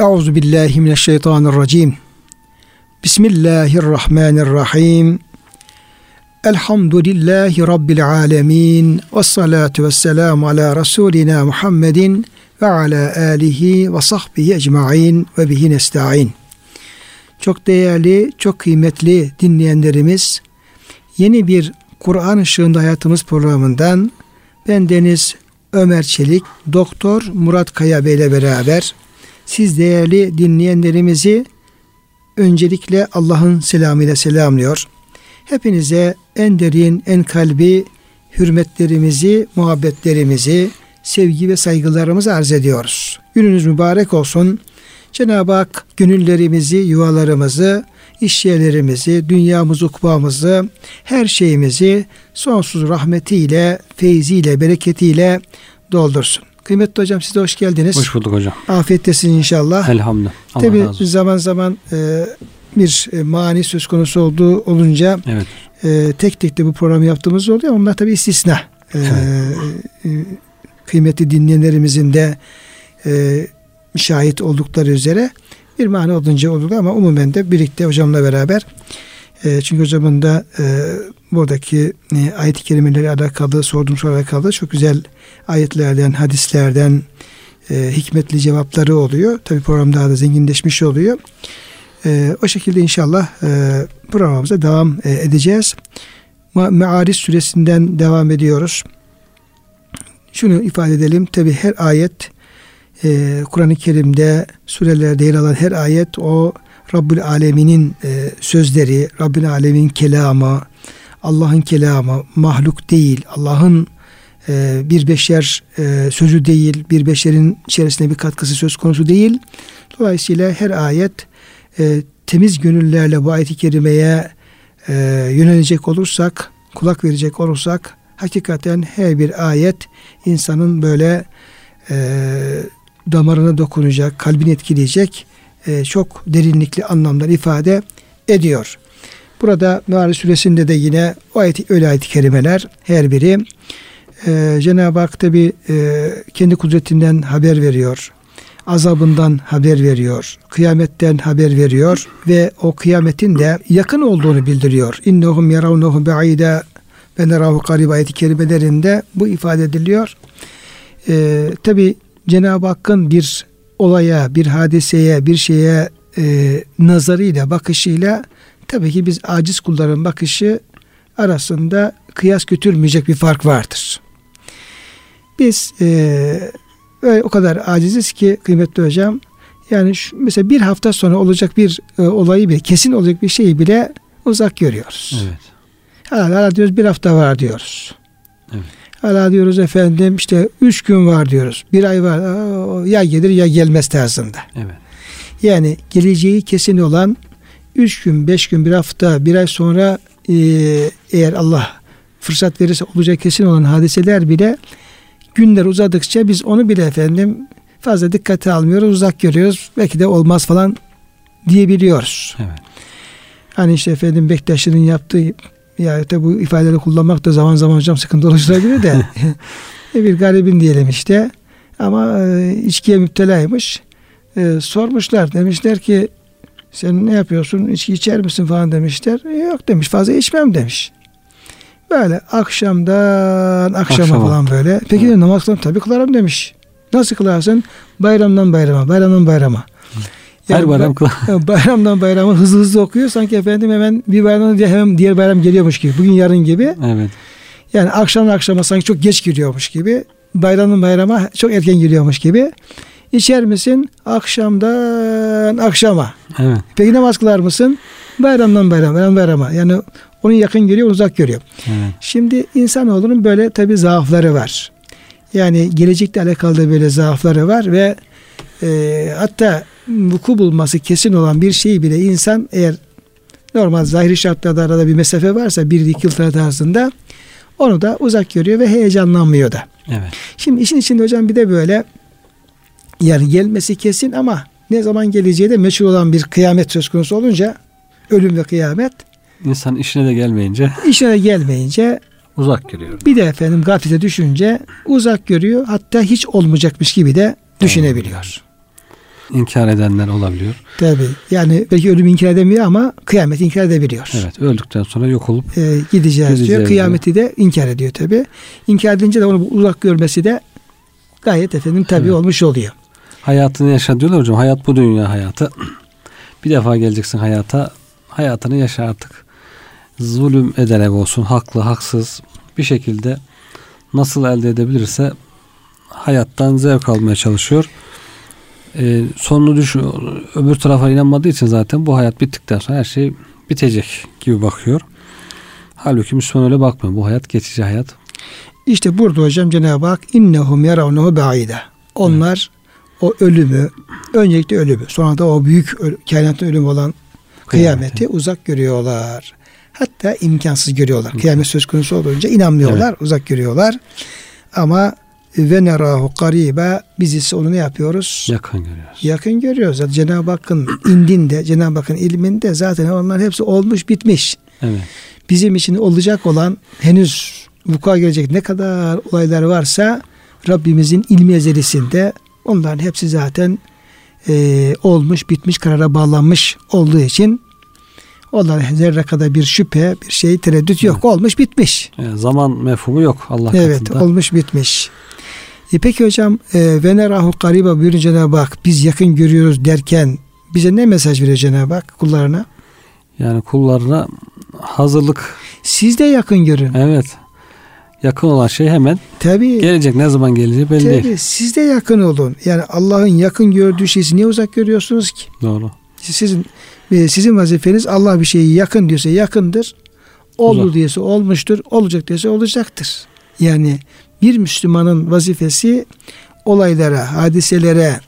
Euzu billahi mineşşeytanirracim. Bismillahirrahmanirrahim. Elhamdülillahi Rabbil alemin. Ve salatu ve selamu ala Resulina Muhammedin ve ala alihi ve sahbihi ecma'in ve bihi nesta'in. Çok değerli, çok kıymetli dinleyenlerimiz, yeni bir Kur'an ışığında hayatımız programından ben Deniz Ömer Çelik, Doktor Murat Kaya Bey ile beraber siz değerli dinleyenlerimizi öncelikle Allah'ın selamıyla selamlıyor. Hepinize en derin, en kalbi hürmetlerimizi, muhabbetlerimizi, sevgi ve saygılarımızı arz ediyoruz. Gününüz mübarek olsun. Cenab-ı Hak gönüllerimizi, yuvalarımızı, iş yerlerimizi, dünyamızı, ukbamızı, her şeyimizi sonsuz rahmetiyle, feyziyle, bereketiyle doldursun. Kıymetli hocam size hoş geldiniz. Hoş bulduk hocam. Afiyettesin inşallah. Elhamdülillah. Tabi zaman zaman e, bir e, mani söz konusu olduğu olunca Evet. e, tek tek de bu programı yaptığımız oluyor. Onlar tabi istisna. E, e, kıymetli dinleyenlerimizin de e, şahit oldukları üzere bir mani olunca olur ama umumen de birlikte hocamla beraber e, çünkü hocamın da e, buradaki e, ayet-i kerimeleri alakalı sorduğum sorulara alakalı çok güzel ayetlerden, hadislerden e, hikmetli cevapları oluyor. Tabi program daha da zenginleşmiş oluyor. E, o şekilde inşallah e, programımıza devam e, edeceğiz. Me'aris suresinden devam ediyoruz. Şunu ifade edelim. Tabi her ayet e, Kur'an-ı Kerim'de surelerde yer alan her ayet o Rabbül Alemin'in e, sözleri, Rabbül Alemin kelamı, Allah'ın kelamı, mahluk değil, Allah'ın e, bir beşer e, sözü değil, bir beşerin içerisinde bir katkısı söz konusu değil. Dolayısıyla her ayet e, temiz gönüllerle bu ayet-i kerimeye e, yönelecek olursak, kulak verecek olursak, hakikaten her bir ayet insanın böyle e, damarına dokunacak, kalbini etkileyecek e, çok derinlikli anlamlar ifade ediyor. Burada Meali suresinde de yine o ayet, öyle ayet-i kerimeler her biri e, Cenab-ı Hak tabi e, kendi kudretinden haber veriyor. Azabından haber veriyor. Kıyametten haber veriyor. Ve o kıyametin de yakın olduğunu bildiriyor. İnnehum yaravnehu be'ide ve nerahu karib ayet-i kerimelerinde bu ifade ediliyor. E, tabi Cenab-ı Hakk'ın bir olaya, bir hadiseye, bir şeye e, nazarıyla, bakışıyla tabii ki biz aciz kulların bakışı arasında kıyas götürmeyecek bir fark vardır. Biz e, öyle o kadar aciziz ki kıymetli hocam yani şu, mesela bir hafta sonra olacak bir e, olayı bile kesin olacak bir şeyi bile uzak görüyoruz. Evet. Hala, hala diyoruz bir hafta var diyoruz. Evet. Hala diyoruz efendim işte üç gün var diyoruz. Bir ay var ya gelir ya gelmez tarzında. Evet. Yani geleceği kesin olan üç gün, beş gün, bir hafta, bir ay sonra e, eğer Allah fırsat verirse olacak kesin olan hadiseler bile günler uzadıkça biz onu bile efendim fazla dikkate almıyoruz, uzak görüyoruz. Belki de olmaz falan diyebiliyoruz. Evet. Hani işte efendim Bektaş'ın yaptığı ya tabi bu ifadeleri kullanmak da zaman zaman hocam sıkıntı oluşturabilir de E, bir garibin diyelim işte ama e, içkiye müptelaymış E, sormuşlar demişler ki sen ne yapıyorsun? İçki içer misin falan demişler. E, yok demiş fazla içmem demiş. Böyle akşamdan akşama, Akşama. falan böyle. Peki de namaz kılarım tabi kılarım demiş. Nasıl kılarsın? Bayramdan bayrama bayramdan bayrama. Her bayram ba- bayramdan bayrama hızlı hızlı okuyor. Sanki efendim hemen bir bayramdan diye hemen diğer bayram geliyormuş gibi. Bugün yarın gibi. Evet. yani akşamdan akşama sanki çok geç giriyormuş gibi. Bayramın bayrama çok erken giriyormuş gibi. İçer misin? Akşamdan akşama. Evet. Peki namaz kılar mısın? Bayramdan bayrama, bayram bayrama. Yani onun yakın görüyor, uzak görüyor. Evet. Şimdi insanoğlunun böyle tabi zaafları var. Yani gelecekle alakalı da böyle zaafları var ve e, hatta vuku bulması kesin olan bir şeyi bile insan eğer normal zahiri şartlarda arada bir mesafe varsa bir iki yıl tarzında onu da uzak görüyor ve heyecanlanmıyor da. Evet. Şimdi işin içinde hocam bir de böyle yani gelmesi kesin ama ne zaman geleceği de meçhul olan bir kıyamet söz konusu olunca ölüm ve kıyamet İnsan işine de gelmeyince işine gelmeyince uzak görüyor. bir de efendim gaflete düşünce uzak görüyor hatta hiç olmayacakmış gibi de düşünebiliyor. inkar edenler olabiliyor. Tabi. Yani belki ölüm inkar edemiyor ama kıyameti inkar edebiliyor. Evet. Öldükten sonra yok olup Ee, gideceğiz, Gideceğiz diyor. Kıyameti de inkar ediyor tabi. İnkar edince de onu uzak görmesi de gayet efendim tabi Evet. olmuş oluyor. Hayatını yaşa diyorlar hocam. Hayat bu dünya hayatı. Bir defa geleceksin hayata. Hayatını yaşa artık. Zulüm ederek olsun, haklı, haksız bir şekilde nasıl elde edebilirse hayattan zevk almaya çalışıyor. Ee, sonunu düşün, öbür tarafa inanmadığı için zaten bu hayat bittikten sonra her şey bitecek gibi bakıyor. Halbuki Müslüman öyle bakmıyor. Bu hayat geçici hayat. İşte burada hocam Cenab-ı Hak innehum yaravnehu ba'ide. Onlar o ölümü, öncelikle ölümü, sonra da o büyük kainatın ölümü olan kıyameti, Kıyameti. uzak görüyorlar. Hatta imkansız görüyorlar. Kıyamet söz konusu olunca inanmıyorlar, uzak görüyorlar. Ama ve nerahu garibe biz ise onu ne yapıyoruz? Yakın görüyoruz. Yakın görüyoruz. Zaten Cenab-ı Hakk'ın indinde, Cenab-ı Hakk'ın ilminde zaten onlar hepsi olmuş bitmiş. Evet. Bizim için olacak olan henüz vuku'a gelecek ne kadar olaylar varsa Rabbimizin ilmi ezelisinde onların hepsi zaten e, olmuş, bitmiş, karara bağlanmış olduğu için onlara zerre kadar bir şüphe, bir şey, tereddüt yok. Olmuş, bitmiş. Yani zaman mefhumu yok Allah Evet, katında. olmuş, bitmiş. E peki hocam, e, ve nerahu gariba buyurun Cenab-ı Hak, biz yakın görüyoruz derken bize ne mesaj veriyor Cenab-ı Hak kullarına? Yani kullarına hazırlık. Siz de yakın görün. Evet. Yakın olan şey hemen Tabii. gelecek. Ne zaman geleceği belli değil. Tabii siz de yakın olun. Yani Allah'ın yakın gördüğü şeyi niye uzak görüyorsunuz ki? Doğru. Sizin e, sizin vazifeniz Allah bir şeyi yakın diyorsa yakındır. Oldu Uzak. diyorsa olmuştur. Olacak diyorsa olacaktır. Yani bir Müslümanın vazifesi olaylara, hadiselere,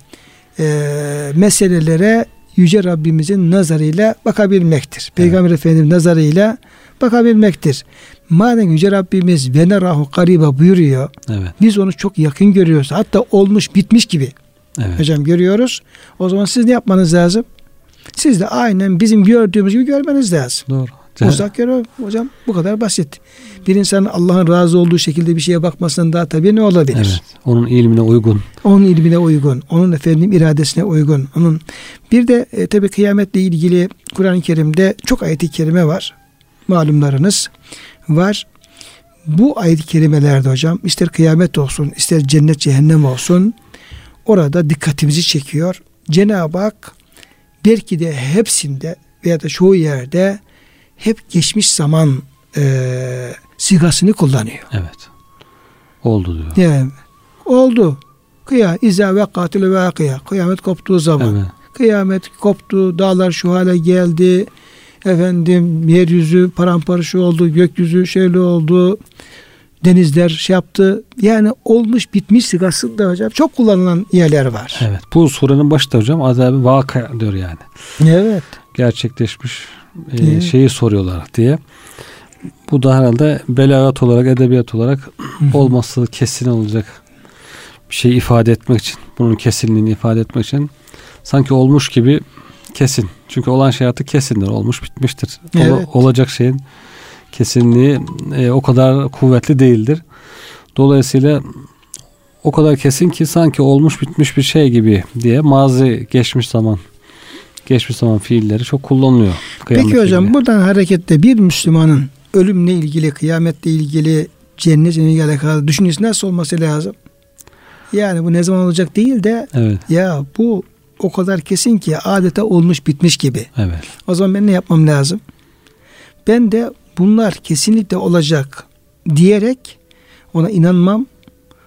e, meselelere Yüce Rabbimizin nazarıyla bakabilmektir. Peygamber Efendimiz nazarıyla bakabilmektir. Madem Yüce Rabbimiz ve nerahu gariba buyuruyor. Evet. Biz onu çok yakın görüyoruz. Hatta olmuş bitmiş gibi Evet. hocam görüyoruz. O zaman siz ne yapmanız lazım? Siz de aynen bizim gördüğümüz gibi görmeniz lazım. Doğru. Uzak görüyor hocam bu kadar basit. Bir insanın Allah'ın razı olduğu şekilde bir şeye bakmasından daha tabii ne olabilir? Evet. Onun ilmine uygun. Onun ilmine uygun, onun efendim iradesine uygun. Onun bir de e, tabii kıyametle ilgili Kur'an-ı Kerim'de çok ayet-i kerime var. Malumlarınız var. Bu ayet-i kerimelerde hocam ister kıyamet olsun, ister cennet cehennem olsun orada dikkatimizi çekiyor. Cenab-ı Hak belki de hepsinde veya da çoğu yerde hep geçmiş zaman e, sigasını kullanıyor. Evet. Oldu diyor. Yani oldu. Kıya izâ ve katil ve kıya. Kıyamet koptuğu zaman. Evet. Kıyamet koptu. Dağlar şu hale geldi. Efendim yeryüzü paramparça oldu. Gökyüzü şöyle oldu. Denizler şey yaptı. Yani olmuş bitmiş sigasında hocam çok kullanılan yerler var. Evet. Bu surenin başında hocam azabı vaka diyor yani. Evet. Gerçekleşmiş e, Evet. şeyi soruyorlar diye. Bu da herhalde belagat olarak, edebiyat olarak olması kesin olacak bir şey ifade etmek için, bunun kesinliğini ifade etmek için sanki olmuş gibi kesin. Çünkü olan şey artık kesindir, olmuş bitmiştir. Ola- Evet. olacak şeyin kesinliği e, o kadar kuvvetli değildir. Dolayısıyla o kadar kesin ki sanki olmuş bitmiş bir şey gibi diye mazi geçmiş zaman geçmiş zaman fiilleri çok kullanılıyor. Peki hocam ilgili. buradan hareketle bir Müslümanın ölümle ilgili, kıyametle ilgili, cennetle ilgili alakalı düşüncesi nasıl olması lazım? Yani bu ne zaman olacak değil de Evet, ya bu o kadar kesin ki adeta olmuş bitmiş gibi. evet, O zaman ben ne yapmam lazım? Ben de bunlar kesinlikle olacak diyerek ona inanmam,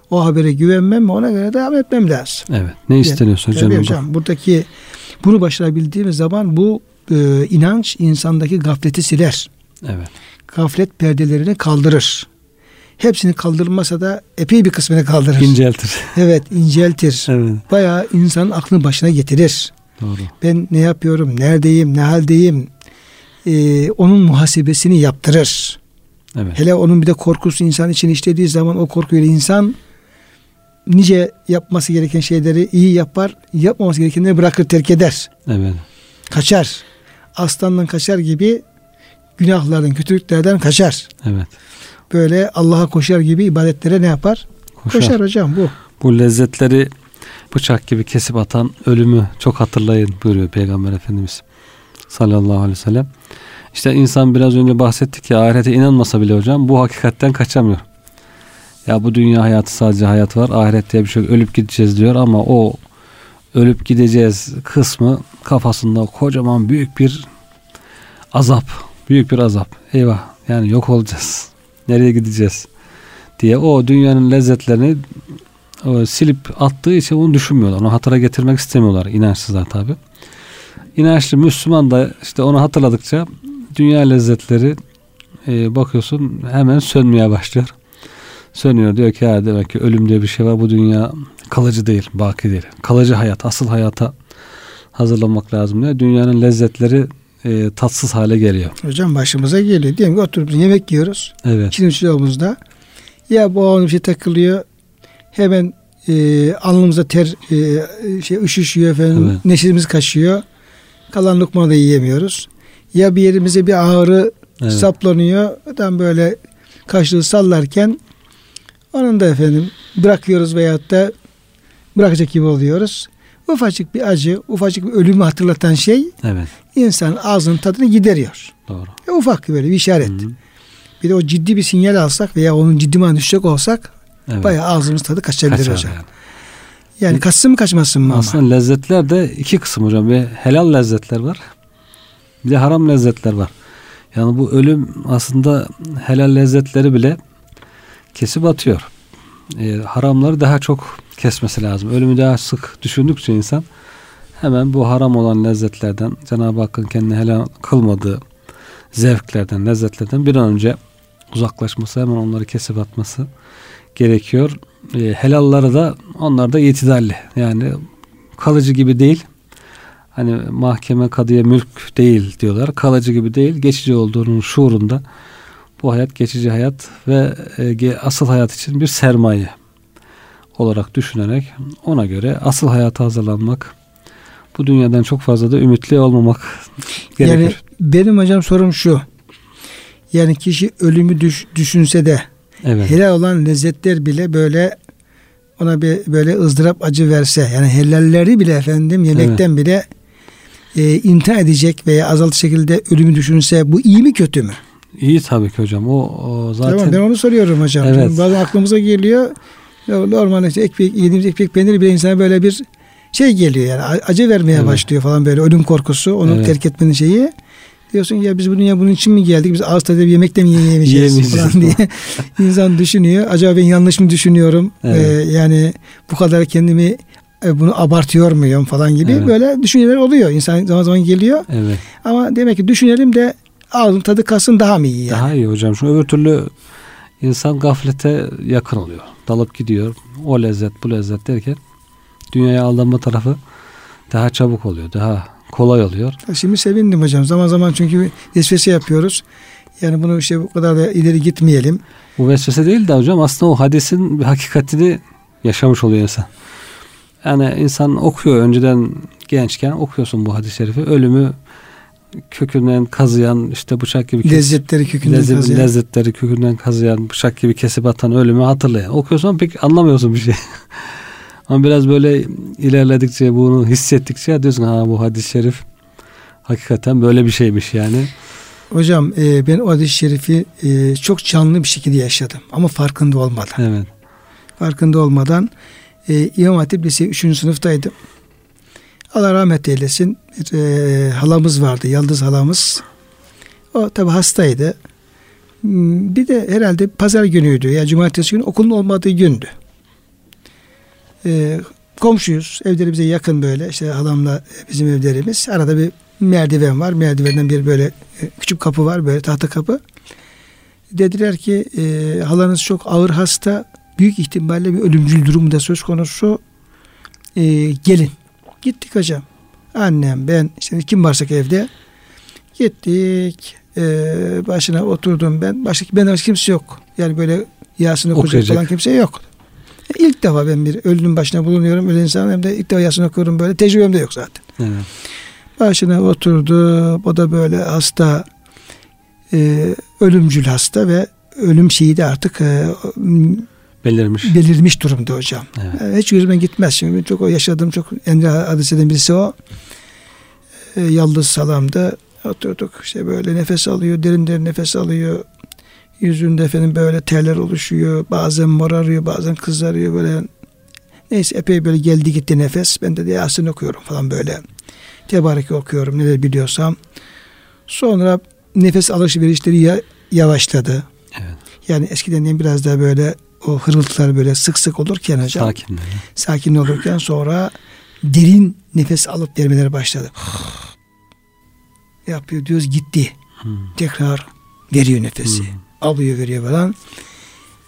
o habere güvenmem ve ona göre devam etmem lazım. evet. Ne isteniyorsa Tabii hocam. hocam buradaki bunu başarabildiğimiz zaman bu e, inanç insandaki gafleti siler. Evet, Gaflet perdelerini kaldırır. Hepsini kaldırmasa da epey bir kısmını kaldırır. inceltir. Evet inceltir. evet, Bayağı insanın aklını başına getirir. doğru. Ben ne yapıyorum, neredeyim, ne haldeyim e, onun muhasebesini yaptırır. Evet, Hele onun bir de korkusu insan için işlediği zaman o korkuyla insan nice yapması gereken şeyleri iyi yapar, yapmaması gerekenleri bırakır, terk eder. evet, Kaçar. Aslandan kaçar gibi günahlardan, kötülüklerden kaçar. evet. Böyle Allah'a koşar gibi ibadetlere ne yapar? Koşar. Koşar hocam bu. Bu lezzetleri bıçak gibi kesip atan ölümü çok hatırlayın buyuruyor Peygamber Efendimiz sallallahu aleyhi ve sellem. İşte insan biraz önce bahsettik ya ahirete inanmasa bile hocam bu hakikatten kaçamıyor. Ya bu dünya hayatı sadece hayat var. Ahiret diye bir şey yok. Ölüp gideceğiz diyor ama o ölüp gideceğiz kısmı kafasında kocaman büyük bir azap. Büyük bir azap. Eyvah yani yok olacağız. Nereye gideceğiz diye o dünyanın lezzetlerini o, silip attığı için onu düşünmüyorlar. Onu hatıra getirmek istemiyorlar. İnançsızlar tabi. İnançlı Müslüman da işte onu hatırladıkça dünya lezzetleri e, bakıyorsun hemen sönmeye başlıyor. Sönüyor diyor ki ya demek ki ölüm diye bir şey var. Bu dünya kalıcı değil, baki değil. Kalıcı hayat, asıl hayata hazırlanmak lazım diyor. Dünyanın lezzetleri e, tatsız hale geliyor. Hocam başımıza geliyor. Diyelim ki oturup yemek yiyoruz. Evet. İkinci yolumuzda ya bu bir şey takılıyor hemen e, alnımıza ter e, şey üşüşüyor efendim Evet. neşemiz kaçıyor kalan lokmanı da yiyemiyoruz ya bir yerimize bir ağrı Evet. saplanıyor tam böyle kaşığı sallarken onun da efendim bırakıyoruz veyahut da bırakacak gibi oluyoruz ufacık bir acı ufacık bir ölümü hatırlatan şey Evet. insan ağzının tadını gideriyor Doğru. E, ufak böyle bir işaret Hı. bir de o ciddi bir sinyal alsak veya onun ciddi manada düşecek olsak Evet. bayağı ağzımız tadı kaçabilir Kaçar hocam. yani. Yani kaçsın mı kaçmasın mı ama? Aslında lezzetler de iki kısım hocam. Bir helal lezzetler var. Bir de haram lezzetler var. Yani bu ölüm aslında helal lezzetleri bile kesip atıyor. Ee, haramları daha çok kesmesi lazım. Ölümü daha sık düşündükçe insan hemen bu haram olan lezzetlerden Cenab-ı Hakk'ın kendine helal kılmadığı zevklerden, lezzetlerden bir an önce uzaklaşması, hemen onları kesip atması gerekiyor. E, helalları da onlar da itidalli. Yani kalıcı gibi değil. Hani mahkeme kadıya mülk değil diyorlar. Kalıcı gibi değil. Geçici olduğunun şuurunda bu hayat geçici hayat ve e, asıl hayat için bir sermaye olarak düşünerek ona göre asıl hayata hazırlanmak bu dünyadan çok fazla da ümitli olmamak gerekir. Yani benim hocam sorum şu. Yani kişi ölümü düş- düşünse de evet. helal olan lezzetler bile böyle ona bir böyle ızdırap acı verse yani helalleri bile efendim yemekten bile e, imtihan edecek veya azaltı şekilde ölümü düşünse bu iyi mi kötü mü? İyi tabii ki hocam. O, o zaten Tamam ben onu soruyorum hocam. Evet. Bazen aklımıza geliyor. Normal işte ekmek, yediğimiz ekmek peyniri bile insana böyle bir şey geliyor yani acı vermeye Evet. başlıyor falan böyle ölüm korkusu onu Evet. terk etmenin şeyi. Diyorsun ya biz dünya bunun için mi geldik? Biz ağız tadı bir yemek de mi yiyemeyeceğiz falan diye insan düşünüyor. Acaba ben yanlış mı düşünüyorum? Evet. Ee, yani bu kadar kendimi e, bunu abartıyor muyum falan gibi Evet. böyle düşünceler oluyor. İnsan zaman zaman geliyor. evet. Ama demek ki düşünelim de ağzın tadı kalsın daha mı iyi yani? Daha iyi hocam. Şu öbür türlü insan gaflete yakın oluyor. Dalıp gidiyor. O lezzet bu lezzet derken dünyaya aldanma tarafı daha çabuk oluyor. Daha kolay oluyor. Şimdi sevindim hocam. Zaman zaman çünkü vesvese yapıyoruz. Yani bunu işte bu kadar da ileri gitmeyelim. Bu vesvese değil de hocam aslında o hadisin bir hakikatini yaşamış oluyor insan. Yani insan okuyor önceden gençken okuyorsun bu hadis-i şerifi. Ölümü kökünden kazıyan işte bıçak gibi Lezzetleri kökünden Lezzet- kazıyan. lezzetleri kökünden kazıyan, bıçak gibi kesip atan ölümü hatırlayan. Okuyorsun pek anlamıyorsun bir şey. ama biraz böyle ilerledikçe, bunu hissettikçe diyorsun ha bu hadis-i şerif hakikaten böyle bir şeymiş yani. Hocam e, ben o hadis-i şerifi e, çok canlı bir şekilde yaşadım. Ama farkında olmadan. Evet. Farkında olmadan e, İmam Hatip Lise 3. sınıftaydım. Allah rahmet eylesin. Bir e, halamız vardı. Yıldız halamız. O tabi hastaydı. Hmm, Bir de herhalde pazar günüydü. Ya cumartesi günü okulun olmadığı gündü. E, komşuyuz. Evleri bize yakın böyle. İşte halamla bizim evlerimiz. Arada bir merdiven var. Merdivenden bir böyle e, küçük kapı var. Böyle tahta kapı. Dediler ki e, halanız çok ağır hasta. Büyük ihtimalle bir ölümcül durumu da söz konusu. E, gelin. Gittik hocam. Annem, ben, işte kim varsak evde. Gittik. E, başına oturdum ben. Başka ben başka kimse yok. Yani böyle Yasin okuyacak falan kimse yok. E, İlk defa ben bir ölünün başına bulunuyorum. Öyle insan hem de ilk defa Yasin okuyorum böyle. Tecrübem de yok zaten. Evet. Başına oturdu. O da böyle hasta e, ölümcül hasta ve ölüm şeyi de artık e, belirmiş. Belirmiş durumda hocam. Evet. Yani hiç yüzüme gitmez. Şimdi çok o yaşadığım çok en hadiseden birisi o. E, Yaldız Salam'da oturduk. İşte böyle nefes alıyor. Derin derin nefes alıyor. Yüzünde efendim böyle terler oluşuyor. Bazen morarıyor, bazen kızarıyor böyle. Neyse epey böyle geldi gitti nefes. Ben de Yasin okuyorum falan böyle. Tebarek okuyorum neler biliyorsam. Sonra nefes alışverişleri yavaşladı. Evet. Yani eskiden biraz daha böyle o hırıltılar böyle sık sık olurken hocam. Sakin. Sakin olurken sonra derin nefes alıp vermeleri başladı. Yapıyor diyoruz gitti. Hmm. Tekrar veriyor nefesi. Hmm. Alıyor veriyor falan.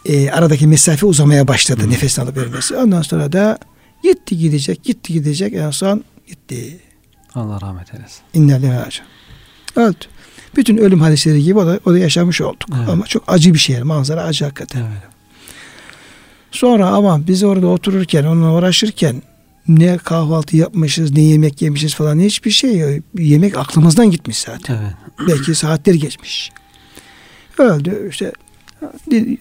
Ee, aradaki mesafe uzamaya başladı hmm. nefes alıp vermesi. Ondan sonra da gitti gidecek gitti gidecek en son gitti. Allah rahmet eylesin. İnne Öldü. Bütün ölüm hadisleri gibi o da, o da yaşamış olduk. Evet. Ama çok acı bir şey. Manzara acı hakikaten. Evet. Sonra ama biz orada otururken, onunla uğraşırken ne kahvaltı yapmışız, ne yemek yemişiz falan hiçbir şey yok. Yemek aklımızdan gitmiş zaten. Evet. Belki saatler geçmiş. Öldü işte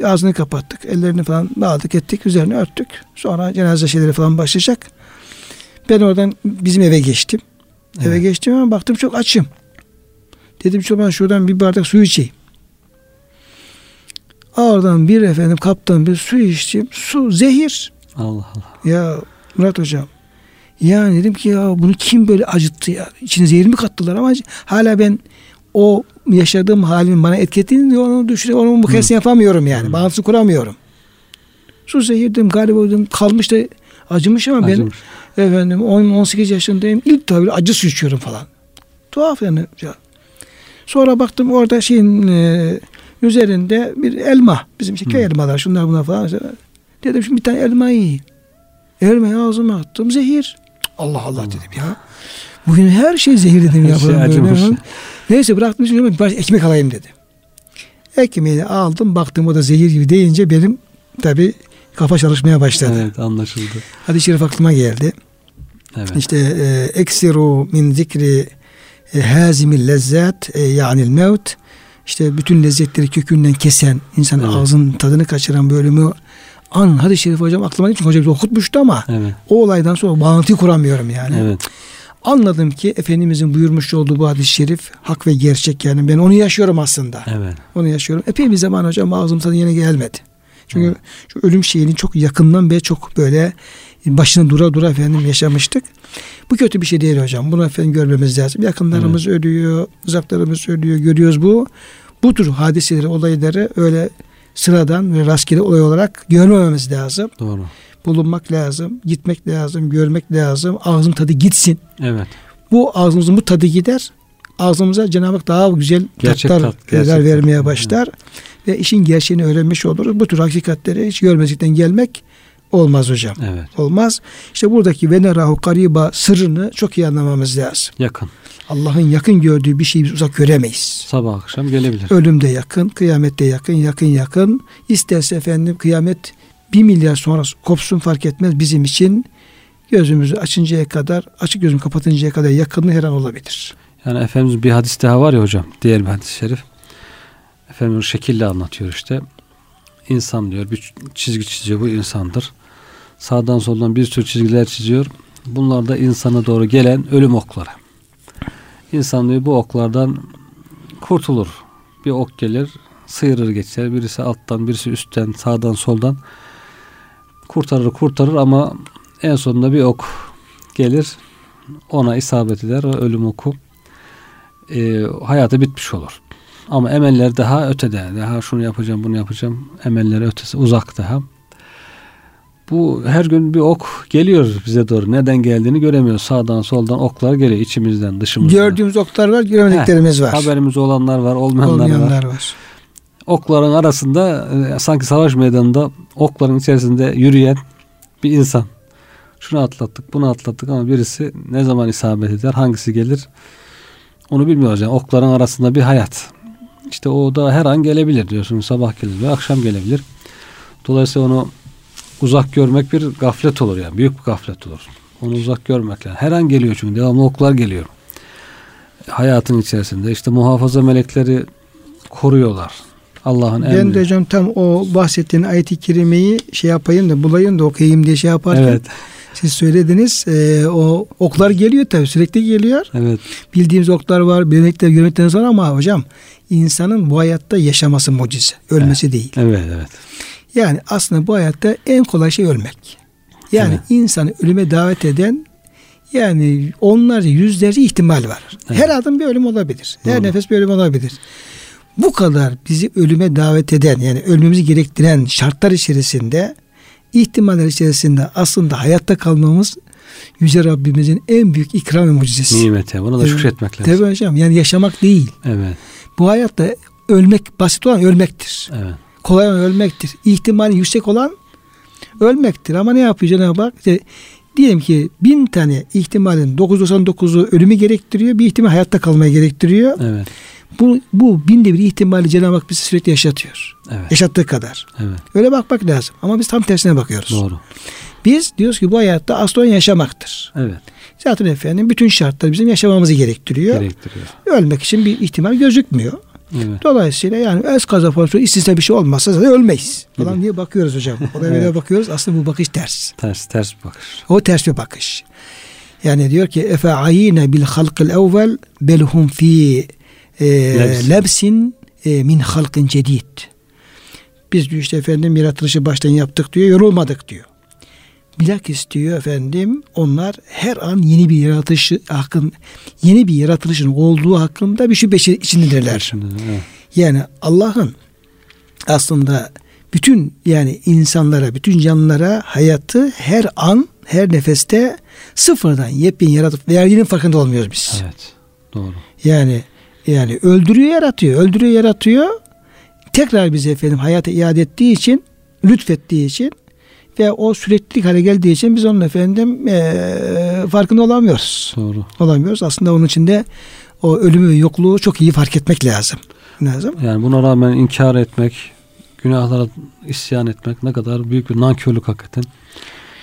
ağzını kapattık, ellerini falan bağladık ettik, üzerine örttük. Sonra cenaze şeyleri falan başlayacak. Ben oradan bizim eve geçtim. Evet. Eve geçtim ama baktım çok açım. Dedim çoban şuradan bir bardak su içeyim. Oradan bir efendim kaptan bir su içtim. Su zehir. Allah Allah. Ya Murat hocam. Yani dedim ki ya bunu kim böyle acıttı ya? İçine zehir mi kattılar ama hala ben o yaşadığım halin bana etkilediğini onu düşünüyorum. Onun mukayesini yapamıyorum yani. Bağlantısı kuramıyorum. Su zehir dedim galiba dedim kalmış da acımış ama acımış. ben efendim 10-18 yaşındayım. İlk tabi acı su içiyorum falan. Tuhaf yani. Ya. Sonra baktım orada şeyin e, üzerinde bir elma. Bizim işte köy elmalar şunlar bunlar falan. Dedim şimdi bir tane elma yiyeyim. Elmayı ağzıma attım zehir. Allah Allah, Allah. dedim ya. Bugün her şey zehir dedim ya. Şey Neyse bıraktım şimdi baş ekmek alayım dedim. Ekmeği aldım baktım o da zehir gibi deyince benim tabi kafa çalışmaya başladı. Evet anlaşıldı. Hadi şerif aklıma geldi. Evet. İşte e, eksiru min zikri e, hazimil lezzet e, yani mevt işte bütün lezzetleri kökünden kesen insan evet. ağzın tadını kaçıran bölümü an hadis şerif hocam aklıma için hocam okutmuştu ama evet. o olaydan sonra bağlantıyı kuramıyorum yani. Evet. Anladım ki Efendimizin buyurmuş olduğu bu hadis-i şerif hak ve gerçek yani ben onu yaşıyorum aslında. Evet. Onu yaşıyorum. Epey bir zaman hocam ağzım tadı yine gelmedi. Çünkü evet. şu ölüm şeyini çok yakından ve çok böyle başına dura dura efendim yaşamıştık. Bu kötü bir şey değil hocam. Bunu efendim görmemiz lazım. Yakınlarımız evet. ölüyor, uzaklarımız ölüyor. Görüyoruz bu. Bu tür hadiseleri, olayları öyle sıradan ve rastgele olay olarak görmememiz lazım. Doğru. Bulunmak lazım, gitmek lazım, görmek lazım. Ağzın tadı gitsin. Evet. Bu ağzımızın bu tadı gider. Ağzımıza Cenab-ı Hak daha güzel gerçek tatlar tat, gerçek vermeye tat. başlar. Evet. Ve işin gerçeğini öğrenmiş oluruz. Bu tür hakikatleri hiç görmezlikten gelmek Olmaz hocam. Evet. Olmaz. İşte buradaki ve nerahu kariba sırrını çok iyi anlamamız lazım. Yakın. Allah'ın yakın gördüğü bir şeyi biz uzak göremeyiz. Sabah akşam gelebilir. Ölümde yakın, kıyamette yakın, yakın yakın. İsterse efendim kıyamet bir milyar sonra kopsun fark etmez bizim için gözümüzü açıncaya kadar, açık gözümü kapatıncaya kadar yakınlığı her an olabilir. Yani Efendimiz bir hadis daha var ya hocam, diğer bir hadis-i şerif. Efendimiz şekille anlatıyor işte. İnsan diyor bir çizgi çiziyor bu insandır. Sağdan soldan bir sürü çizgiler çiziyor. Bunlar da insana doğru gelen ölüm okları. İnsan diyor bu oklardan kurtulur. Bir ok gelir sıyırır geçer. Birisi alttan birisi üstten sağdan soldan kurtarır kurtarır ama en sonunda bir ok gelir ona isabet eder o ölüm oku e, hayatı bitmiş olur. Ama emeller daha ötede. Daha şunu yapacağım, bunu yapacağım. Emelleri ötesi, uzak daha. Bu her gün bir ok geliyor bize doğru. Neden geldiğini göremiyoruz. Sağdan soldan oklar geliyor içimizden, dışımızdan. Gördüğümüz oklar var, göremediklerimiz var. Haberimiz olanlar var, olmayanlar, olmayanlar var. var. Okların arasında e, sanki savaş meydanında okların içerisinde yürüyen bir insan. Şunu atlattık, bunu atlattık ama birisi ne zaman isabet eder, hangisi gelir onu bilmiyoruz. Yani okların arasında bir hayat. İşte o da her an gelebilir diyorsun. Sabah ve akşam gelebilir. Dolayısıyla onu uzak görmek bir gaflet olur yani. Büyük bir gaflet olur. Onu uzak görmek yani. Her an geliyor çünkü. Devamlı oklar geliyor. Hayatın içerisinde işte muhafaza melekleri koruyorlar. Allah'ın emri. Ben de hocam tam o bahsettiğin ayet-i kerimeyi şey yapayım da bulayım da okuyayım diye şey yaparken evet. siz söylediniz. E, o oklar geliyor tabii sürekli geliyor. Evet. Bildiğimiz oklar var, bilmekler, görmekler var ama hocam insanın bu hayatta yaşaması mucize. Ölmesi evet. değil. Evet, evet. Yani aslında bu hayatta en kolay şey ölmek. Yani evet. insanı ölüme davet eden yani onlarca yüzlerce ihtimal var. Evet. Her adım bir ölüm olabilir. Her Doğru. nefes bir ölüm olabilir. Bu kadar bizi ölüme davet eden yani ölmemizi gerektiren şartlar içerisinde ihtimaller içerisinde aslında hayatta kalmamız Yüce Rabbimizin en büyük ikram ve mucizesi. Nimete. Buna da evet. şükretmek lazım. Tabii hocam. Yani yaşamak değil. Evet. Bu hayatta ölmek basit olan ölmektir. Evet. Kolay olan ölmektir. İhtimali yüksek olan ölmektir. Ama ne yapıyor Cenab-ı Hak? İşte diyelim ki bin tane ihtimalin 999'u ölümü gerektiriyor. Bir ihtimal hayatta kalmayı gerektiriyor. Evet. Bu, bu binde bir ihtimali Cenab-ı Hak bizi sürekli yaşatıyor. Evet. Yaşattığı kadar. Evet. Öyle bakmak lazım. Ama biz tam tersine bakıyoruz. Doğru. Biz diyoruz ki bu hayatta aslan yaşamaktır. Evet. Zaten efendim bütün şartlar bizim yaşamamızı gerektiriyor. Gerektiriyor. Ölmek için bir ihtimal gözükmüyor. Evet. Dolayısıyla yani öz kaza falan istisna bir şey olmazsa zaten ölmeyiz falan diye bakıyoruz hocam. Olaya evet. bakıyoruz. Aslında bu bakış ters. Ters, ters bir bakış. O ters bir bakış. Yani diyor ki efe ayine bil halkil evvel belhum fi e, lebsin e, min halkın cedid. Biz diyor işte efendim yaratılışı baştan yaptık diyor, yorulmadık diyor. Bilakis diyor efendim onlar her an yeni bir yaratış hakkın yeni bir yaratılışın olduğu hakkında bir şüphe içindedirler. Evet. Yani Allah'ın aslında bütün yani insanlara, bütün canlılara hayatı her an, her nefeste sıfırdan yepyeni yaratıp verdiğinin farkında olmuyoruz biz. Evet. Doğru. Yani yani öldürüyor, yaratıyor, öldürüyor, yaratıyor. Tekrar bize efendim hayata iade ettiği için, lütfettiği için ve o süreklilik hale geldiği için biz onun efendim e, farkında olamıyoruz. Doğru. Olamıyoruz. Aslında onun içinde o ölümü ve yokluğu çok iyi fark etmek lazım. Lazım. Yani buna rağmen inkar etmek, günahlara isyan etmek ne kadar büyük bir nankörlük hakikaten.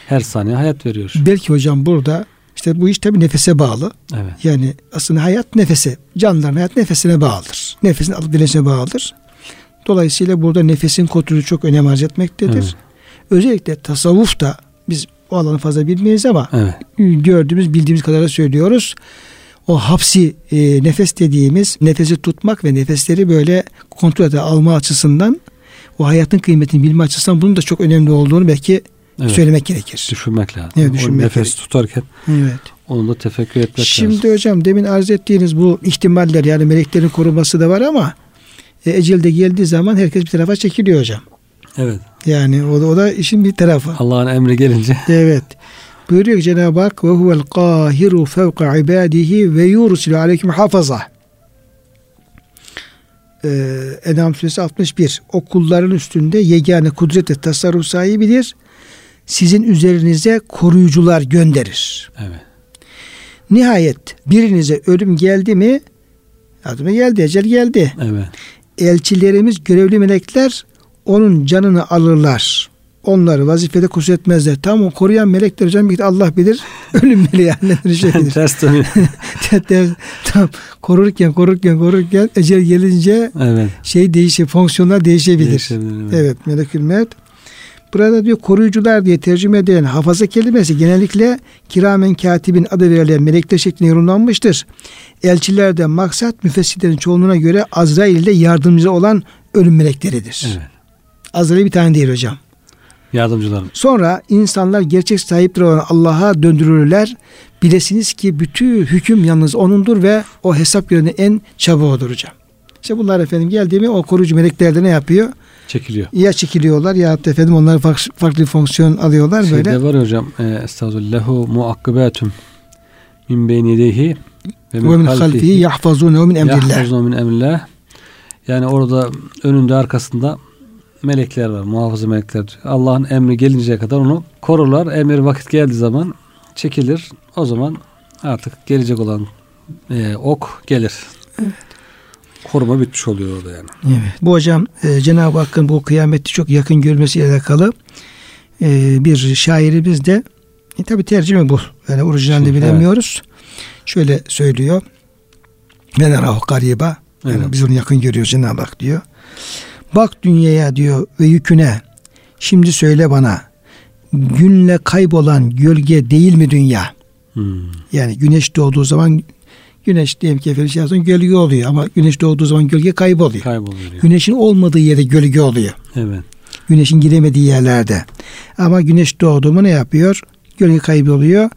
Her saniye hayat veriyor. Belki hocam burada işte bu iş tabi nefese bağlı. Evet. Yani aslında hayat nefese. Canlıların hayat nefesine bağlıdır. Nefesin alıp verilmesine bağlıdır. Dolayısıyla burada nefesin kontrolü çok önem arz etmektedir. Evet. Özellikle tasavvuf da biz o alanı fazla bilmeyiz ama evet. gördüğümüz bildiğimiz kadarıyla söylüyoruz. O hapsi e, nefes dediğimiz nefesi tutmak ve nefesleri böyle kontrol ede alma açısından o hayatın kıymetini bilme açısından bunun da çok önemli olduğunu belki evet. söylemek gerekir. Düşünmek lazım. Evet, düşünmek o nefes gerek. tutarken evet. onu da tefekkür etmek Şimdi lazım. Şimdi hocam demin arz ettiğiniz bu ihtimaller yani meleklerin koruması da var ama e, ecel de geldiği zaman herkes bir tarafa çekiliyor hocam. Evet. Yani o da, o da işin bir tarafı. Allah'ın emri gelince. Evet. Buyuruyor ki Cenab-ı Hak ve huvel kahiru fevka ibadihi ve yursilu aleyküm hafaza. Ee, Enam suresi 61. O kulların üstünde yegane kudret ve tasarruf sahibidir. Sizin üzerinize koruyucular gönderir. Evet. Nihayet birinize ölüm geldi mi? Adıma geldi, ecel geldi. Evet. Elçilerimiz, görevli melekler onun canını alırlar. Onları vazifede kusur etmezler. Tam o koruyan melekler hocam bir Allah bilir. Ölüm meleği yani şey bilir. Ters dönüyor. tam korurken korurken korurken ecel gelince evet. şey değişir, fonksiyonlar değişebilir. değişebilir evet. evet melekül mevt. Burada diyor koruyucular diye tercüme edilen hafaza kelimesi genellikle kiramen katibin adı verilen melekler şeklinde yorumlanmıştır. Elçilerde maksat müfessirlerin çoğunluğuna göre Azrail ile yardımcı olan ölüm melekleridir. Evet. Azrail bir tane değil hocam. Yardımcılarım. Sonra insanlar gerçek sahipleri olan Allah'a döndürülürler. Bilesiniz ki bütün hüküm yalnız O'nundur ve o hesap günü en çabuk hocam. İşte bunlar efendim geldi mi o koruyucu melekler de ne yapıyor? Çekiliyor. Ya çekiliyorlar ya da efendim onlar farklı, farklı fonksiyon alıyorlar Şeyde böyle. var hocam e, estağfurullah lehu muakkibatun min beyni yedeyhi ve min halfihi yahfazunehu min emrillah. Yahfazunehu min emrillah. Yani orada önünde arkasında melekler var. Muhafızı melekler. Allah'ın emri gelinceye kadar onu korurlar. Emir vakit geldiği zaman çekilir. O zaman artık gelecek olan e, ok gelir. Evet. Koruma bitmiş oluyor orada yani. Evet. Bu hocam e, Cenab-ı Hakk'ın bu kıyameti çok yakın görmesiyle alakalı e, bir şairimiz de e, tabi tercüme bu. Yani orijinalde bilemiyoruz. Evet. Şöyle söylüyor. Ve nerahu gariba. Yani evet. biz onu yakın görüyoruz Cenab-ı Hak diyor. Bak dünyaya diyor ve yüküne. Şimdi söyle bana. Günle kaybolan gölge değil mi dünya? Hmm. Yani güneş doğduğu zaman güneş diyelim ki efendim şey gölge oluyor ama güneş doğduğu zaman gölge kayboluyor. Kayboluyor. Güneşin olmadığı yerde gölge oluyor. Evet. Güneşin giremediği yerlerde. Ama güneş doğdu mu ne yapıyor? Gölge kayboluyor.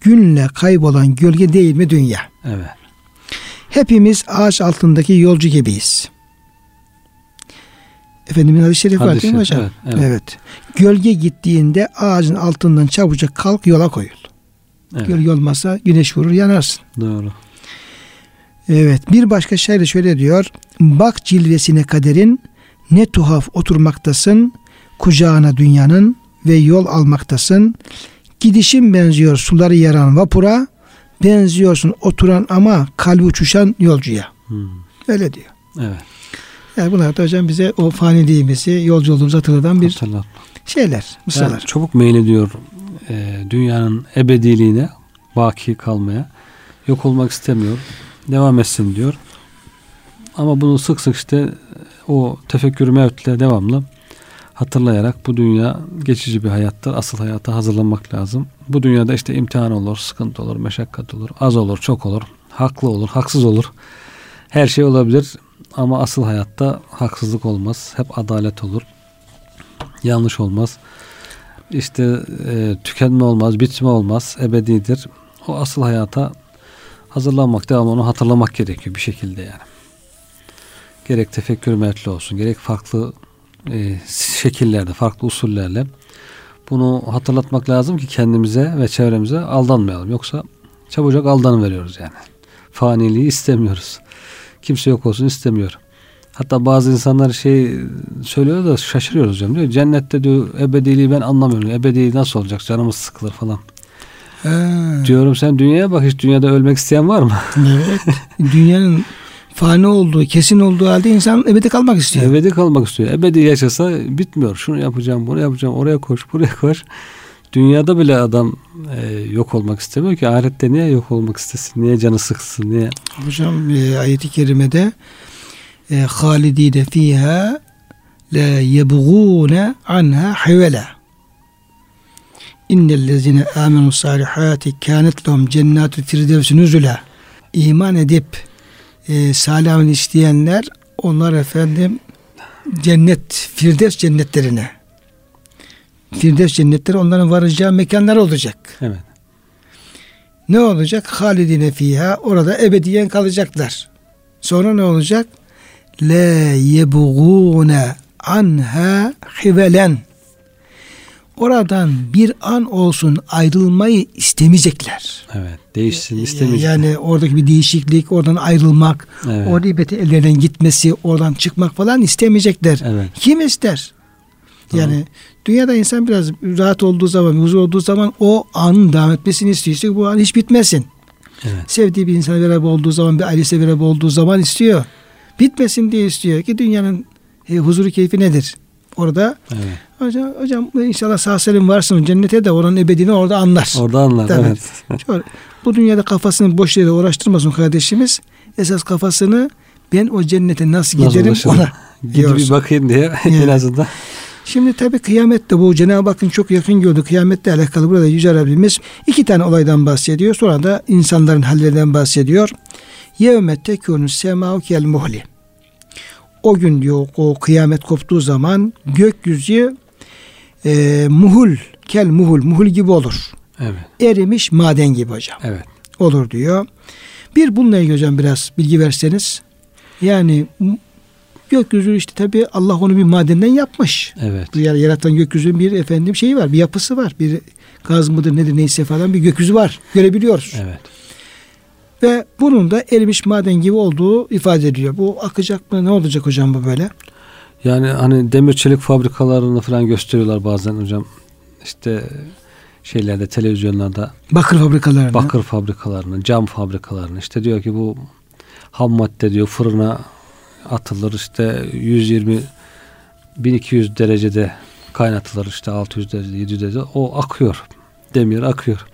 Günle kaybolan gölge değil mi dünya? Evet. Hepimiz ağaç altındaki yolcu gibiyiz. Efendimizin hadis-i şerifi var değil mi şerif, hocam? evet, evet. Gölge gittiğinde ağacın altından çabucak kalk yola koyul. Evet. Gölge olmazsa güneş vurur yanarsın. Doğru. Evet bir başka şair de şöyle diyor. Bak cilvesine kaderin ne tuhaf oturmaktasın kucağına dünyanın ve yol almaktasın. Gidişin benziyor suları yaran vapura benziyorsun oturan ama kalbi uçuşan yolcuya. Hmm. Öyle diyor. Evet. Yani bunlar da hocam bize o faniliğimizi, yolculuğumuzu hatırlatan bir Hatırlat. şeyler, mısralar. çabuk meylediyor e, dünyanın ebediliğine, baki kalmaya. Yok olmak istemiyor. Devam etsin diyor. Ama bunu sık sık işte o tefekkür mevtle devamlı hatırlayarak bu dünya geçici bir hayattır. Asıl hayata hazırlanmak lazım. Bu dünyada işte imtihan olur, sıkıntı olur, meşakkat olur, az olur, çok olur, haklı olur, haksız olur. Her şey olabilir ama asıl hayatta haksızlık olmaz. Hep adalet olur. Yanlış olmaz. İşte e, tükenme olmaz, bitme olmaz, ebedidir. O asıl hayata hazırlanmak, devamlı onu hatırlamak gerekiyor bir şekilde yani. Gerek tefekkür metli olsun, gerek farklı e, şekillerde, farklı usullerle bunu hatırlatmak lazım ki kendimize ve çevremize aldanmayalım. Yoksa çabucak aldanıveriyoruz yani. Faniliği istemiyoruz. Kimse yok olsun istemiyor. Hatta bazı insanlar şey söylüyor da şaşırıyoruz hocam diyor. Cennette diyor ebediliği ben anlamıyorum. Ebediliği nasıl olacak? Canımız sıkılır falan. Ha, Diyorum sen dünyaya bak hiç dünyada ölmek isteyen var mı? evet. Dünyanın fani olduğu, kesin olduğu halde insan ebedi kalmak istiyor. Ebedi kalmak istiyor. Ebedi yaşasa bitmiyor. Şunu yapacağım, bunu yapacağım, oraya koş, buraya koş. Dünyada bile adam e, yok olmak istemiyor ki. Ahirette niye yok olmak istesin? Niye canı sıksın? Niye? Hocam e, ayeti kerimede e, halidine fiha la yebğune anha hevela innellezine amenu salihati kânet lehum cennâtu firdevsi nüzula iman edip e, salih isteyenler onlar efendim cennet firdevs cennetlerine firdevs cennetleri onların varacağı mekanlar olacak. Evet. Ne olacak? Halidine fiha orada ebediyen kalacaklar. Sonra ne olacak? La yebğune anha hivelen. Oradan bir an olsun ayrılmayı istemeyecekler. Evet. Değişsin istemeyecek. Yani oradaki bir değişiklik, oradan ayrılmak, Evet. o nimeti ellerden gitmesi, oradan çıkmak falan istemeyecekler. Evet. Kim ister? Yani dünyada insan biraz rahat olduğu zaman, huzur olduğu zaman o anın devam etmesini istiyorsa bu an hiç bitmesin. Evet. Sevdiği bir insan beraber olduğu zaman, bir ailesi beraber olduğu zaman istiyor. Bitmesin diye istiyor ki dünyanın e, huzuru keyfi nedir? Orada Evet. hocam, hocam inşallah sağ salim varsın cennete de oranın ebedini orada anlar. Orada anlar. Tabii. Evet. Bu dünyada kafasını boş yere uğraştırmasın kardeşimiz. Esas kafasını ben o cennete nasıl, Nasıl giderim ulaşırım? ona. Gidip bir bakayım diye en Evet. azından. Şimdi tabi kıyamette bu Cenab-ı Hakk'ın çok yakın gördüğü kıyamette alakalı burada Yüce Rabbimiz iki tane olaydan bahsediyor. Sonra da insanların hallerinden bahsediyor. Yevme tekûnü semâhu kel muhli. O gün diyor o kıyamet koptuğu zaman gökyüzü e, muhul, kel muhul, muhul gibi olur. Evet. Erimiş maden gibi hocam. Evet. Olur diyor. Bir bununla ilgili hocam biraz bilgi verseniz. Yani gökyüzü işte tabi Allah onu bir madenden yapmış. Evet. Yani yaratan gökyüzünün bir efendim şeyi var, bir yapısı var. Bir gaz mıdır nedir neyse falan bir gökyüzü var. Görebiliyoruz. Evet. Ve bunun da erimiş maden gibi olduğu ifade ediliyor. Bu akacak mı? Ne olacak hocam bu böyle? Yani hani demir çelik fabrikalarını falan gösteriyorlar bazen hocam. İşte şeylerde televizyonlarda Bakır fabrikalarını. bakır fabrikalarını, cam fabrikalarını işte diyor ki bu ham madde diyor fırına atılır işte 120 1200 derecede kaynatılır işte 600 derecede 700 derecede o akıyor. Demir akıyor.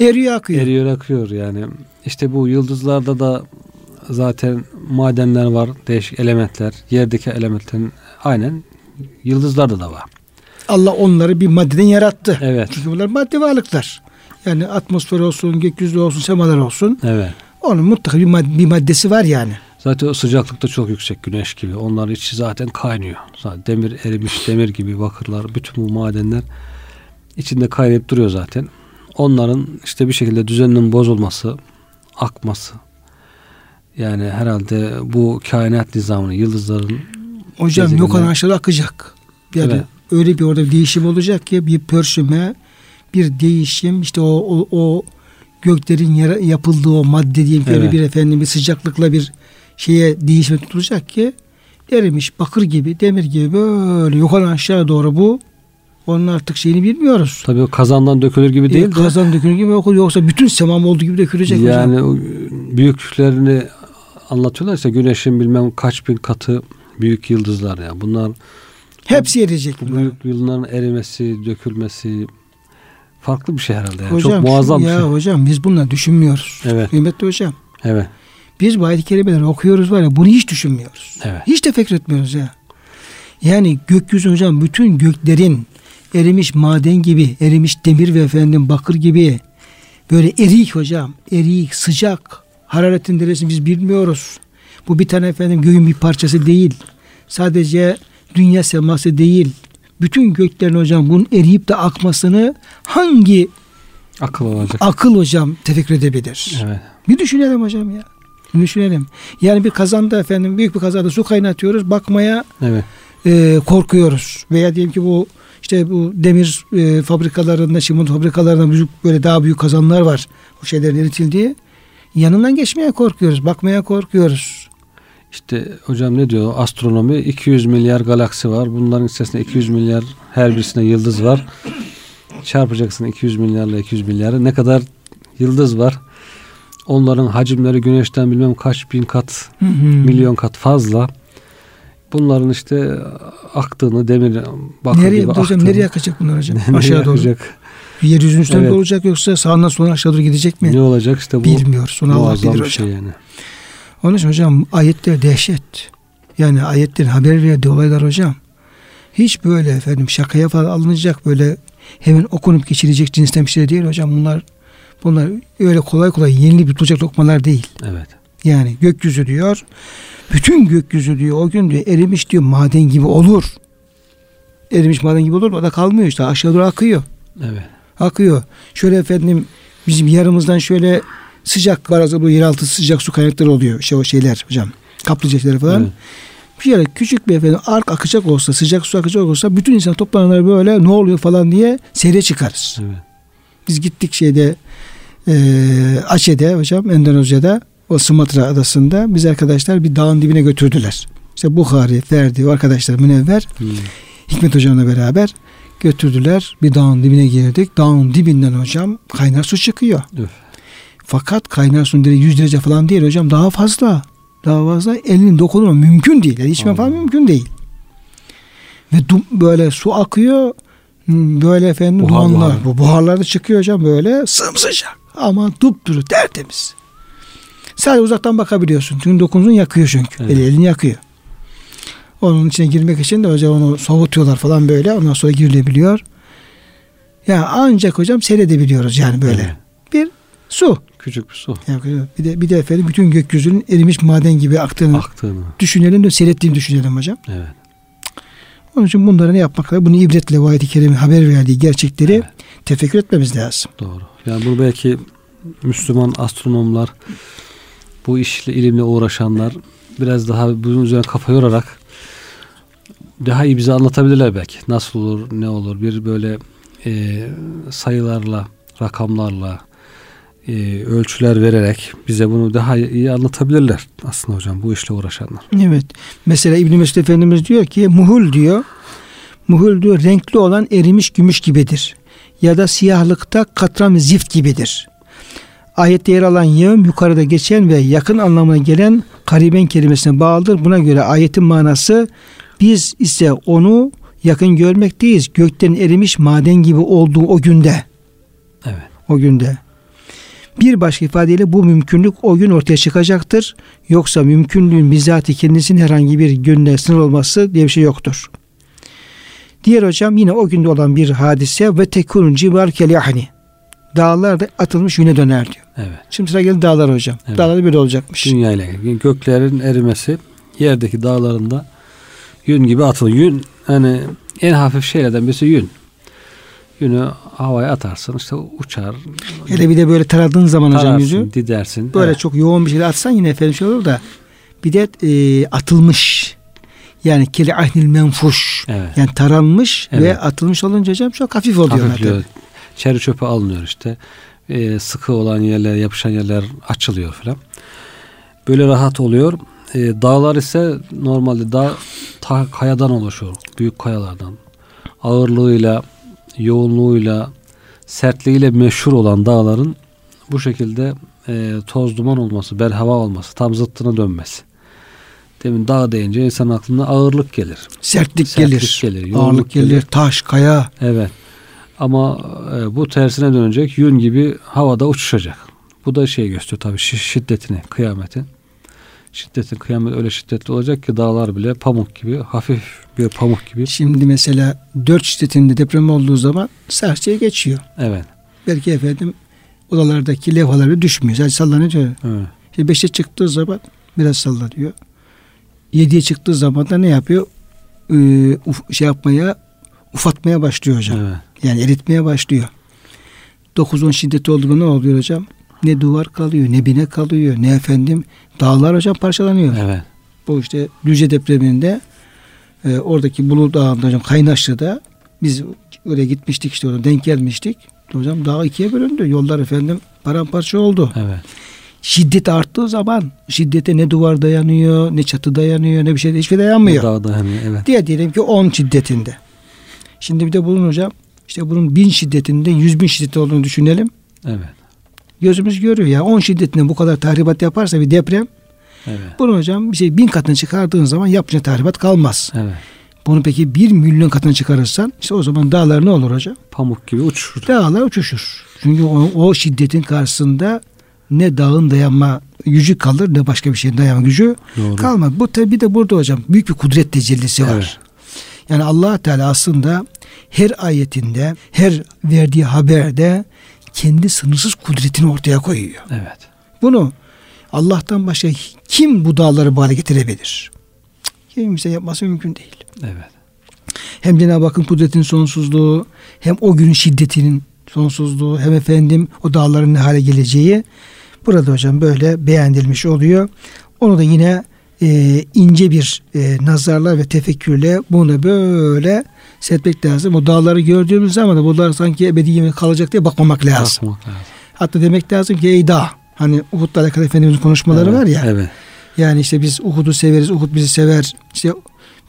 Eriyor akıyor. Eriyor akıyor yani. İşte bu yıldızlarda da zaten madenler var, değişik elementler. Yerdeki elementlerin aynen yıldızlarda da var. Allah onları bir maddeden yarattı. Evet. Çünkü bunlar madde varlıklar. Yani atmosfer olsun, gökyüzü olsun, semalar olsun. Evet. Onun mutlaka bir, mad- bir maddesi var yani. Zaten o sıcaklık da çok yüksek güneş gibi. Onların içi zaten kaynıyor. Zaten demir erimiş demir gibi bakırlar bütün bu madenler içinde kaynayıp duruyor zaten. Onların işte bir şekilde düzeninin bozulması, akması yani herhalde bu kainat nizamını, yıldızların Hocam Gezegenler- yok olan aşağıda akacak. Yani Evet. öyle bir orada bir değişim olacak ki bir pörsüme, bir değişim işte o o, o göklerin yara- yapıldığı o madde öyle Evet. bir efendim bir sıcaklıkla bir şeye değişme tutulacak ki erimiş bakır gibi demir gibi böyle yukarı aşağı doğru bu onun artık şeyini bilmiyoruz. tabii o kazandan dökülür gibi değil E, de kazan dökülür gibi yok yoksa bütün semam olduğu gibi dökülecek hocam. yani o büyüklüklerini anlatıyorlar işte güneşin bilmem kaç bin katı büyük yıldızlar ya. Bunlar Hepsi eriyecek. bu bunlar. büyük yıldızların erimesi, dökülmesi farklı bir şey herhalde. Yani. Hocam Çok muazzam bir ya şey. hocam biz bunları düşünmüyoruz. Evet. Kıymetli hocam. Evet. Biz bu ayet-i kerimeleri okuyoruz var ya bunu hiç düşünmüyoruz. Evet. Hiç tefekkür etmiyoruz ya. Yani gökyüzü hocam bütün göklerin erimiş maden gibi, erimiş demir ve efendim bakır gibi böyle erik hocam, erik, sıcak, hararetin derecesini biz bilmiyoruz. Bu bir tane efendim göğün bir parçası değil. Sadece dünya seması değil. Bütün göklerin hocam bunun eriyip de akmasını hangi Akıl olacak. akıl hocam tefekkür edebilir? Evet. Bir düşünelim hocam ya. Düşünelim. Yani bir kazanda efendim büyük bir kazanda su kaynatıyoruz. Bakmaya Evet. e, korkuyoruz. Veya diyelim ki bu işte bu demir e, fabrikalarında, çimento fabrikalarında büyük, böyle daha büyük kazanlar var. Bu şeylerin eritildiği. Yanından geçmeye korkuyoruz. Bakmaya korkuyoruz. İşte hocam ne diyor? Astronomi 200 milyar galaksi var. Bunların içerisinde 200 milyar her birisinde yıldız var. Çarpacaksın 200 milyarla 200 milyarı. Ne kadar yıldız var? Onların hacimleri güneşten bilmem kaç bin kat, Hı hı. milyon kat fazla. Bunların işte aktığını, demir bakır Nereye, gibi hocam aktığını, nereye akacak bunlar hocam? nereye Aşağı doğru. akacak? Yeryüzünün üstüne Evet. olacak yoksa sağından soluna aşağı doğru gidecek mi? Ne olacak işte bu Bilmiyoruz. Onu Allah bilir bir hocam. şey yani. Onun için hocam ayetler dehşet. Yani ayetlerin haber verdiği olaylar hocam. Hiç böyle efendim şakaya falan alınacak böyle hemen okunup geçirecek cinsten bir şey değil hocam. Bunlar bunlar öyle kolay kolay yenilip tutulacak lokmalar değil. Evet. Yani gökyüzü diyor. Bütün gökyüzü diyor o gün diyor erimiş diyor maden gibi olur. Erimiş maden gibi olur mu? O da kalmıyor işte aşağı doğru akıyor. Evet. Akıyor. Şöyle efendim bizim yarımızdan şöyle sıcak var bu yeraltı sıcak su kaynakları oluyor. Şey o şeyler hocam. Kaplıcalar falan. Evet. Bir yere küçük bir efendim ark akacak olsa sıcak su akacak olsa bütün insan toplanırlar böyle ne oluyor falan diye seyre çıkarız. Evet. Biz gittik şeyde e, Aceh'de hocam Endonezya'da o Sumatra adasında biz arkadaşlar bir dağın dibine götürdüler. İşte Bukhari, Ferdi, arkadaşlar Münevver, Hmm. Hikmet hocamla beraber götürdüler. Bir dağın dibine girdik. Dağın dibinden hocam kaynar su çıkıyor. Üf. Fakat kaynar su direkt 100 derece falan değil hocam daha fazla. Daha fazla elinin dokunma mümkün değil. Yani içme falan mümkün değil. Ve du- böyle su akıyor. hmm, Böyle efendim Buhar, dumanlar. buhar. Bu buharlar da çıkıyor hocam böyle sımsıcak. Ama dupduru tertemiz. Sadece uzaktan bakabiliyorsun. Çünkü dokunduğun yakıyor çünkü. Evet. Eli elini yakıyor. Onun içine girmek için de hocam onu soğutuyorlar falan böyle. Ondan sonra girilebiliyor. Ya ancak hocam seyredebiliyoruz yani böyle. Evet. Bir su. Küçük bir su Yani bir de bir de efendim bütün gökyüzünün erimiş maden gibi aktığını aktığını. düşünelim de seyrettiğini düşünelim hocam. Evet. Onun için bunları ne yapmak lazım? Bunu ibretle bu ayet-i kerimin haber verdiği gerçekleri Evet. tefekkür etmemiz lazım. Doğru. Yani bunu belki Müslüman astronomlar bu işle ilimle uğraşanlar biraz daha bunun üzerine kafa yorarak daha iyi bize anlatabilirler belki. Nasıl olur, ne olur bir böyle e, sayılarla, rakamlarla e, ölçüler vererek bize bunu daha iyi anlatabilirler aslında hocam bu işle uğraşanlar. Evet. Mesela İbn Mesud Efendimiz diyor ki muhul diyor. Muhul diyor renkli olan erimiş gümüş gibidir. Ya da siyahlıkta katran zift gibidir. Ayette yer alan yığım yukarıda geçen ve yakın anlamına gelen kariben kelimesine bağlıdır. Buna göre ayetin manası biz ise onu yakın görmekteyiz. Gökten erimiş maden gibi olduğu o günde. Evet. O günde. Bir başka ifadeyle bu mümkünlük o gün ortaya çıkacaktır. Yoksa mümkünlüğün bizzati kendisinin herhangi bir günde sınır olması diye bir şey yoktur. Diğer hocam yine o günde olan bir hadise ve tekunun civar kelyahni. Dağlar da atılmış yüne döner diyor. Evet. Şimdi sıra geldi dağlar hocam. Evet. Dağlar böyle olacakmış. Dünya ile ilgili. Göklerin erimesi yerdeki dağlarında yün gibi atılıyor. Yün hani en hafif şeylerden birisi yün. Yünü havaya atarsın işte uçar. Hele bir de böyle taradığın zaman hocam tararsın, yüzü. didersin. Böyle Evet. çok yoğun bir şey atsan yine efendim şey olur da bir de e, atılmış yani keli ahnil menfuş Evet. yani taranmış ve Evet. atılmış olunca hocam çok hafif oluyor. Hafifliyor. Çeri çöpe alınıyor işte. Ee, sıkı olan yerler, yapışan yerler açılıyor falan. Böyle rahat oluyor. Ee, dağlar ise normalde dağ ta- kayadan oluşuyor. Büyük kayalardan. Ağırlığıyla, yoğunluğuyla, sertliğiyle meşhur olan dağların bu şekilde e, toz duman olması, berhava olması, tam zıttına dönmesi. Demin dağ deyince insan aklına ağırlık gelir. Sertlik, Sertlik gelir, gelir, ağırlık gelir, gelir. taş, kaya. Evet. Ama e, bu tersine dönecek. Yün gibi havada uçuşacak. Bu da şey gösteriyor tabii şi- şiddetini, kıyametin. Şiddetin, kıyamet öyle şiddetli olacak ki dağlar bile pamuk gibi, hafif bir pamuk gibi. Şimdi mesela 4 şiddetinde deprem olduğu zaman serçeye geçiyor. Evet. Belki efendim odalardaki levhalar bile düşmüyor. Sadece sallanıyor. evet. İşte 5'e çıktığı zaman biraz sallanıyor. 7'ye çıktığı zaman da ne yapıyor? Ee, uf- şey yapmaya ufatmaya başlıyor hocam. Evet. Yani eritmeye başlıyor. 9-10 şiddeti olduğunda ne oluyor hocam? Ne duvar kalıyor, ne bine kalıyor, ne efendim dağlar hocam parçalanıyor. Evet. Bu işte Düzce depreminde e, oradaki Bulu Dağı'nda hocam Kaynaşlı'da biz oraya gitmiştik işte orada denk gelmiştik. Hocam dağ ikiye bölündü. Yollar efendim paramparça oldu. Evet. Şiddet arttığı zaman şiddete ne duvar dayanıyor, ne çatı dayanıyor, ne bir şey hiçbir şey dayanmıyor. dağda hani evet. Diye diyelim ki 10 şiddetinde. Şimdi bir de bunun hocam işte bunun 1000 şiddetinde 100 bin şiddeti olduğunu düşünelim. Evet. Gözümüz görüyor ya 10 şiddetinde bu kadar tahribat yaparsa bir deprem Evet. bunu hocam bir şey bin katına çıkardığın zaman yapacak tahribat kalmaz. Evet. Bunu peki 1 milyon katına çıkarırsan işte o zaman dağlar ne olur hocam? Pamuk gibi uçuşur. Dağlar uçuşur. Çünkü o, o şiddetin karşısında ne dağın dayanma gücü kalır ne başka bir şeyin dayanma gücü Doğru. kalmaz. Bu tabi de burada hocam büyük bir kudret tecellisi var. Evet. Yani allah Teala aslında her ayetinde, her verdiği haberde kendi sınırsız kudretini ortaya koyuyor. Evet. Bunu Allah'tan başka kim bu dağları bu hale getirebilir? Kimse yapması mümkün değil. Evet. Hem Cenab-ı Hakk'ın kudretinin sonsuzluğu, hem o günün şiddetinin sonsuzluğu, hem efendim o dağların ne hale geleceği burada hocam böyle beğenilmiş oluyor. Onu da yine e, ince bir e, nazarla ve tefekkürle bunu böyle setmek lazım. O dağları gördüğümüz zaman da bunlar sanki ebedi kalacak diye bakmamak lazım. Bakmak lazım. Hatta demek lazım ki ey dağ. Hani Uhud'la alakalı Efendimizin konuşmaları Evet, var ya. Evet. Yani işte biz Uhud'u severiz, Uhud bizi sever. İşte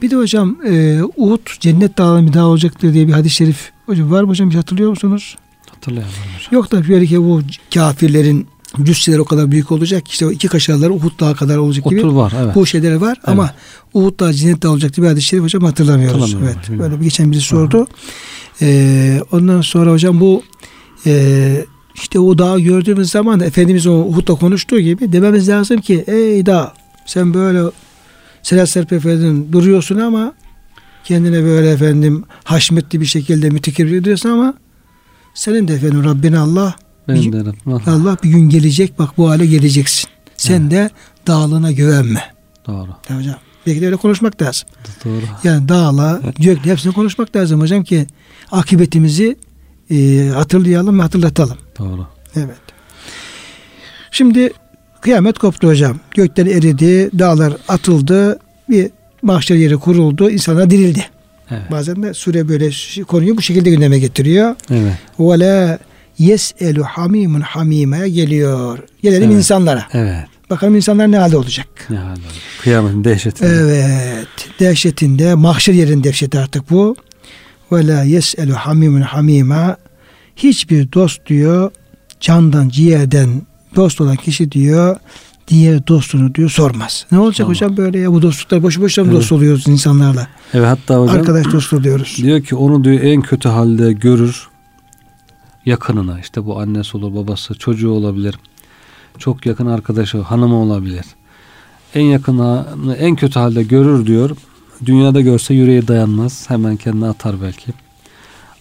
bir de hocam e, Uhud cennet dağının bir dağ olacaktır diye bir hadis-i şerif hocam var mı hocam hiç hatırlıyor musunuz? Hatırlayalım hocam. Yok da böyle ki bu kafirlerin cüsseleri o kadar büyük olacak işte o iki kaşarları Uhud dağı kadar olacak gibi. Otur var evet. Bu şeyleri var ama Uhud dağı cennet dağı olacak diye bir hadis-i şerif hocam hatırlamıyoruz. Hatırlamıyorum, Evet. bilmiyorum. Böyle bir geçen birisi sordu. Ee, ondan sonra hocam bu e, işte o dağı gördüğümüz zaman da Efendimiz o Uhud'da konuştuğu gibi dememiz lazım ki ey dağ sen böyle selat serpe efendim duruyorsun ama kendine böyle efendim haşmetli bir şekilde mütekir ediyorsun ama senin de efendim Rabbin Allah Benim de Rabbim Allah. Allah bir gün gelecek bak bu hale geleceksin. Sen de dağlığına güvenme. Doğru. Ya hocam belki de öyle konuşmak lazım. Doğru. Yani dağla, gökle hepsini konuşmak lazım hocam ki akıbetimizi e, hatırlayalım ve hatırlatalım. Doğru. Evet. Şimdi kıyamet koptu hocam. Gökler eridi, dağlar atıldı, bir mahşer yeri kuruldu, insanlar dirildi. Evet. Bazen de sure böyle şu- konuyu bu şekilde gündeme getiriyor. Evet. Ve yes'elu hamimun hamimeye geliyor. Gelelim Evet. insanlara. Evet. Bakalım insanlar ne halde olacak. Ne hal oldu? Kıyametin dehşeti. Evet. Dehşetinde, mahşer yerin dehşeti artık bu. Ve la yes'elu hamimun hamima. Hiçbir dost diyor, candan, ciğerden dost olan kişi diyor, diğer dostunu diyor sormaz. Ne olacak Sormaz. hocam böyle ya bu dostluklar boşu boşuna Evet. dost oluyoruz insanlarla? Evet hatta hocam Arkadaş dost oluyoruz. diyor ki onu diyor en kötü halde görür. Yakınına işte bu annesi olur babası çocuğu olabilir çok yakın arkadaşı hanımı olabilir en yakını en kötü halde görür diyor dünyada görse yüreği dayanmaz hemen kendine atar belki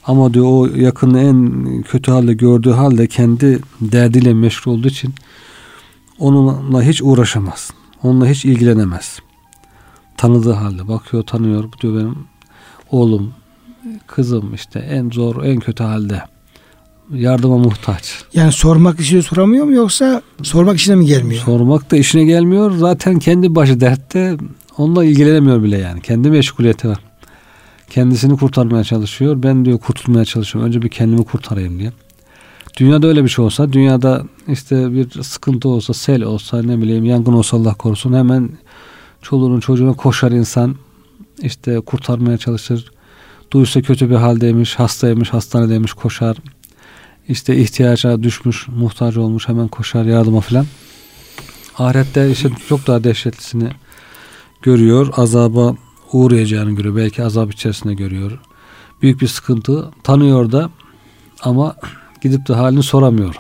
ama diyor o yakını en kötü halde gördüğü halde kendi derdiyle meşgul olduğu için onunla hiç uğraşamaz. Onunla hiç ilgilenemez. Tanıdığı halde bakıyor tanıyor. Diyor benim oğlum, kızım işte en zor, en kötü halde. Yardıma muhtaç. Yani sormak için soramıyor mu yoksa sormak işine mi gelmiyor? Sormak da işine gelmiyor. Zaten kendi başı dertte onunla ilgilenemiyor bile yani. Kendi meşguliyeti var. Kendisini kurtarmaya çalışıyor. Ben diyor kurtulmaya çalışıyorum. Önce bir kendimi kurtarayım diye. Dünyada öyle bir şey olsa, dünyada işte bir sıkıntı olsa, sel olsa, ne bileyim yangın olsa Allah korusun hemen çoluğunun çocuğuna koşar insan. işte kurtarmaya çalışır. Duysa kötü bir haldeymiş, hastaymış, hastanedeymiş koşar. İşte ihtiyaca düşmüş, muhtaç olmuş hemen koşar yardıma filan. Ahirette işte çok daha dehşetlisini görüyor. Azaba uğrayacağını görüyor. Belki azap içerisinde görüyor. Büyük bir sıkıntı tanıyor da ama gidip de halini soramıyor.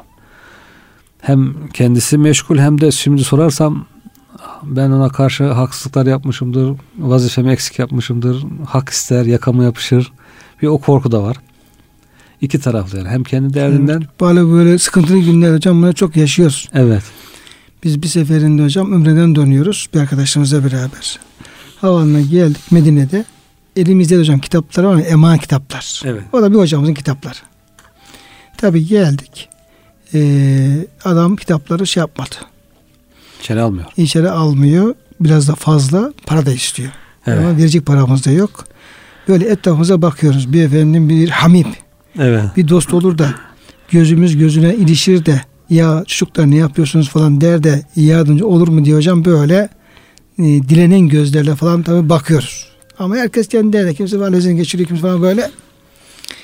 Hem kendisi meşgul hem de şimdi sorarsam ben ona karşı haksızlıklar yapmışımdır, vazifemi eksik yapmışımdır, hak ister, yakama yapışır. Bir o korku da var. İki taraflı yani. Hem kendi derdinden. Evet, böyle böyle sıkıntılı günler hocam bunu çok yaşıyoruz. Evet. Biz bir seferinde hocam Ümre'den dönüyoruz bir arkadaşımızla beraber. Havaalanına geldik Medine'de. Elimizde hocam kitaplar var eman kitaplar. Evet. O da bir hocamızın kitapları. Tabi geldik. Ee, adam kitapları şey yapmadı. İçeri almıyor. İçeri almıyor. Biraz da fazla para da istiyor. Evet. Ama verecek paramız da yok. Böyle etrafımıza bakıyoruz. Bir efendim bir hamim. Evet. Bir dost olur da gözümüz gözüne ilişir de ya çocuklar ne yapıyorsunuz falan der de yardımcı olur mu diye hocam böyle e, dilenen gözlerle falan tabi bakıyoruz. Ama herkes kendi derde. Kimse valizini geçiriyor kimse falan böyle.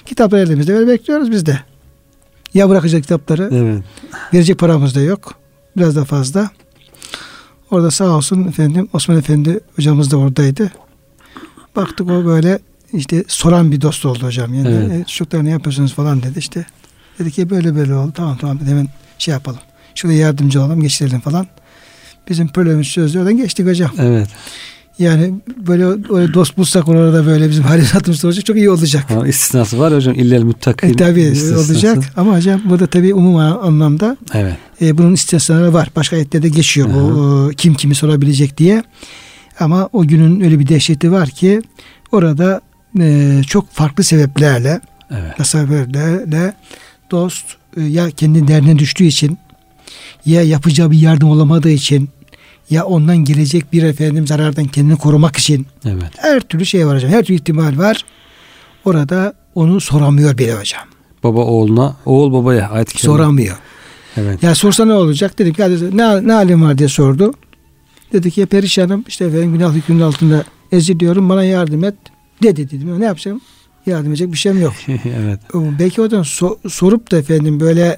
Kitaplar elimizde böyle bekliyoruz biz de. Ya bırakacak kitapları. Evet. Verecek paramız da yok. Biraz da fazla. Orada sağ olsun efendim Osman Efendi hocamız da oradaydı. Baktık o böyle işte soran bir dost oldu hocam. Yani evet. e, çocuklar ne yapıyorsunuz falan dedi işte. Dedi ki böyle böyle oldu. Tamam tamam hemen şey yapalım. Şurada yardımcı olalım geçirelim falan. Bizim problemimiz çözdü. Oradan geçtik hocam. Evet. Yani böyle, böyle dost bulsak orada böyle bizim harisatımız olacak çok iyi olacak. Ha, istisnası var hocam. İllel müttakin. E, tabii olacak ama hocam burada tabii umum anlamda evet. e, bunun istisnaları var. Başka ayetlerde geçiyor Hı-hı. bu e, kim kimi sorabilecek diye. Ama o günün öyle bir dehşeti var ki orada e, çok farklı sebeplerle evet. sebeplerle dost e, ya kendi derdine düştüğü için ya yapacağı bir yardım olamadığı için ya ondan gelecek bir efendim zarardan kendini korumak için evet. her türlü şey var hocam. Her türlü ihtimal var. Orada onu soramıyor bile hocam. Baba oğluna, oğul babaya ayet Soramıyor. Evet. Ya sorsa ne olacak? Dedim ki ne, ne halim var diye sordu. Dedi ki perişanım işte efendim günah hükmünün altında eziliyorum bana yardım et. Dedi dedim. Ne yapacağım? Yardım edecek bir şeyim yok. evet. Belki oradan so, sorup da efendim böyle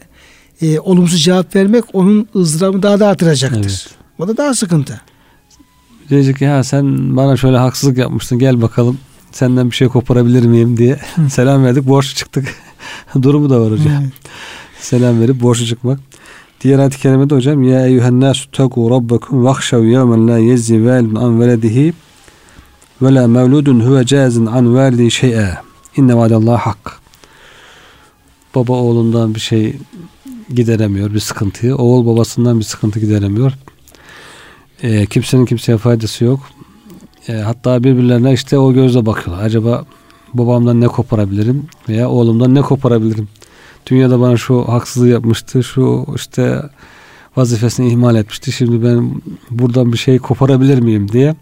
e, olumsuz cevap vermek onun ızdırabını daha da artıracaktır. Evet. O da daha sıkıntı. Diyecek ki ya sen bana şöyle haksızlık yapmıştın gel bakalım senden bir şey koparabilir miyim diye selam verdik borç çıktık. Durumu da var hocam. Evet. Selam verip borçlu çıkmak. Diğer ayet-i kerimede hocam ya eyyühen nasu tegu rabbakum vahşav yevmen la yezzi validun an veledihi ve la mevludun huve cazin an validi şey'e inne vaadallah hak. Baba oğlundan bir şey gideremiyor bir sıkıntıyı. Oğul babasından bir sıkıntı gideremiyor. E, kimsenin kimseye faydası yok. E, hatta birbirlerine işte o gözle bakıyorlar. Acaba babamdan ne koparabilirim veya oğlumdan ne koparabilirim? Dünyada bana şu haksızlığı yapmıştı, şu işte vazifesini ihmal etmişti. Şimdi ben buradan bir şey koparabilir miyim diye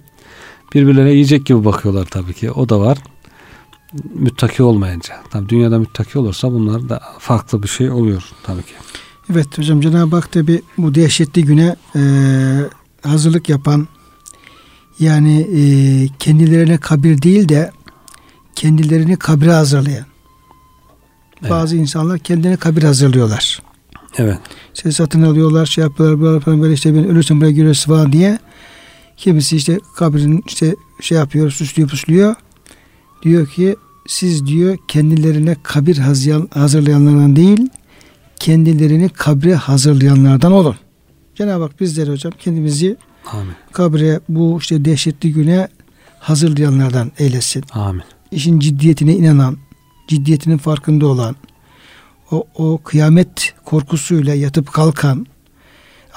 birbirlerine yiyecek gibi bakıyorlar tabii ki. O da var. Müttaki olmayınca. Tabii dünyada müttaki olursa bunlar da farklı bir şey oluyor tabii ki. Evet hocam Cenab-ı Hak tabi bu dehşetli güne e, hazırlık yapan yani e, kendilerine kabir değil de kendilerini kabre hazırlayan evet. bazı insanlar kendine kabir hazırlıyorlar. Evet. İşte satın alıyorlar, şey yapıyorlar, böyle, falan böyle işte ben ölürsem buraya giriyorsun falan diye. Kimisi işte kabrin işte şey yapıyor, süslüyor, puslüyor. Diyor ki siz diyor kendilerine kabir hazırlayanlardan değil kendilerini kabre hazırlayanlardan olun. Cenab-ı Hak bizleri hocam kendimizi Amin. kabre bu işte dehşetli güne hazırlayanlardan eylesin. Amin. İşin ciddiyetine inanan, ciddiyetinin farkında olan, o, o kıyamet korkusuyla yatıp kalkan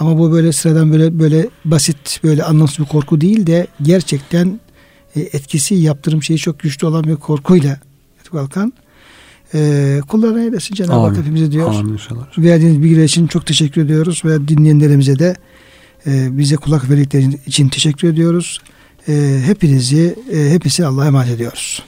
ama bu böyle sıradan böyle böyle basit böyle anlamsız bir korku değil de gerçekten e, etkisi yaptırım şeyi çok güçlü olan bir korkuyla kalkan e, kullarına eylesin Cenab-ı Hak hepimize diyor. Amin inşallah. Verdiğiniz bilgiler için çok teşekkür ediyoruz ve dinleyenlerimize de e, bize kulak verdikleri için teşekkür ediyoruz. E, hepinizi, e, hepsi Allah'a emanet ediyoruz.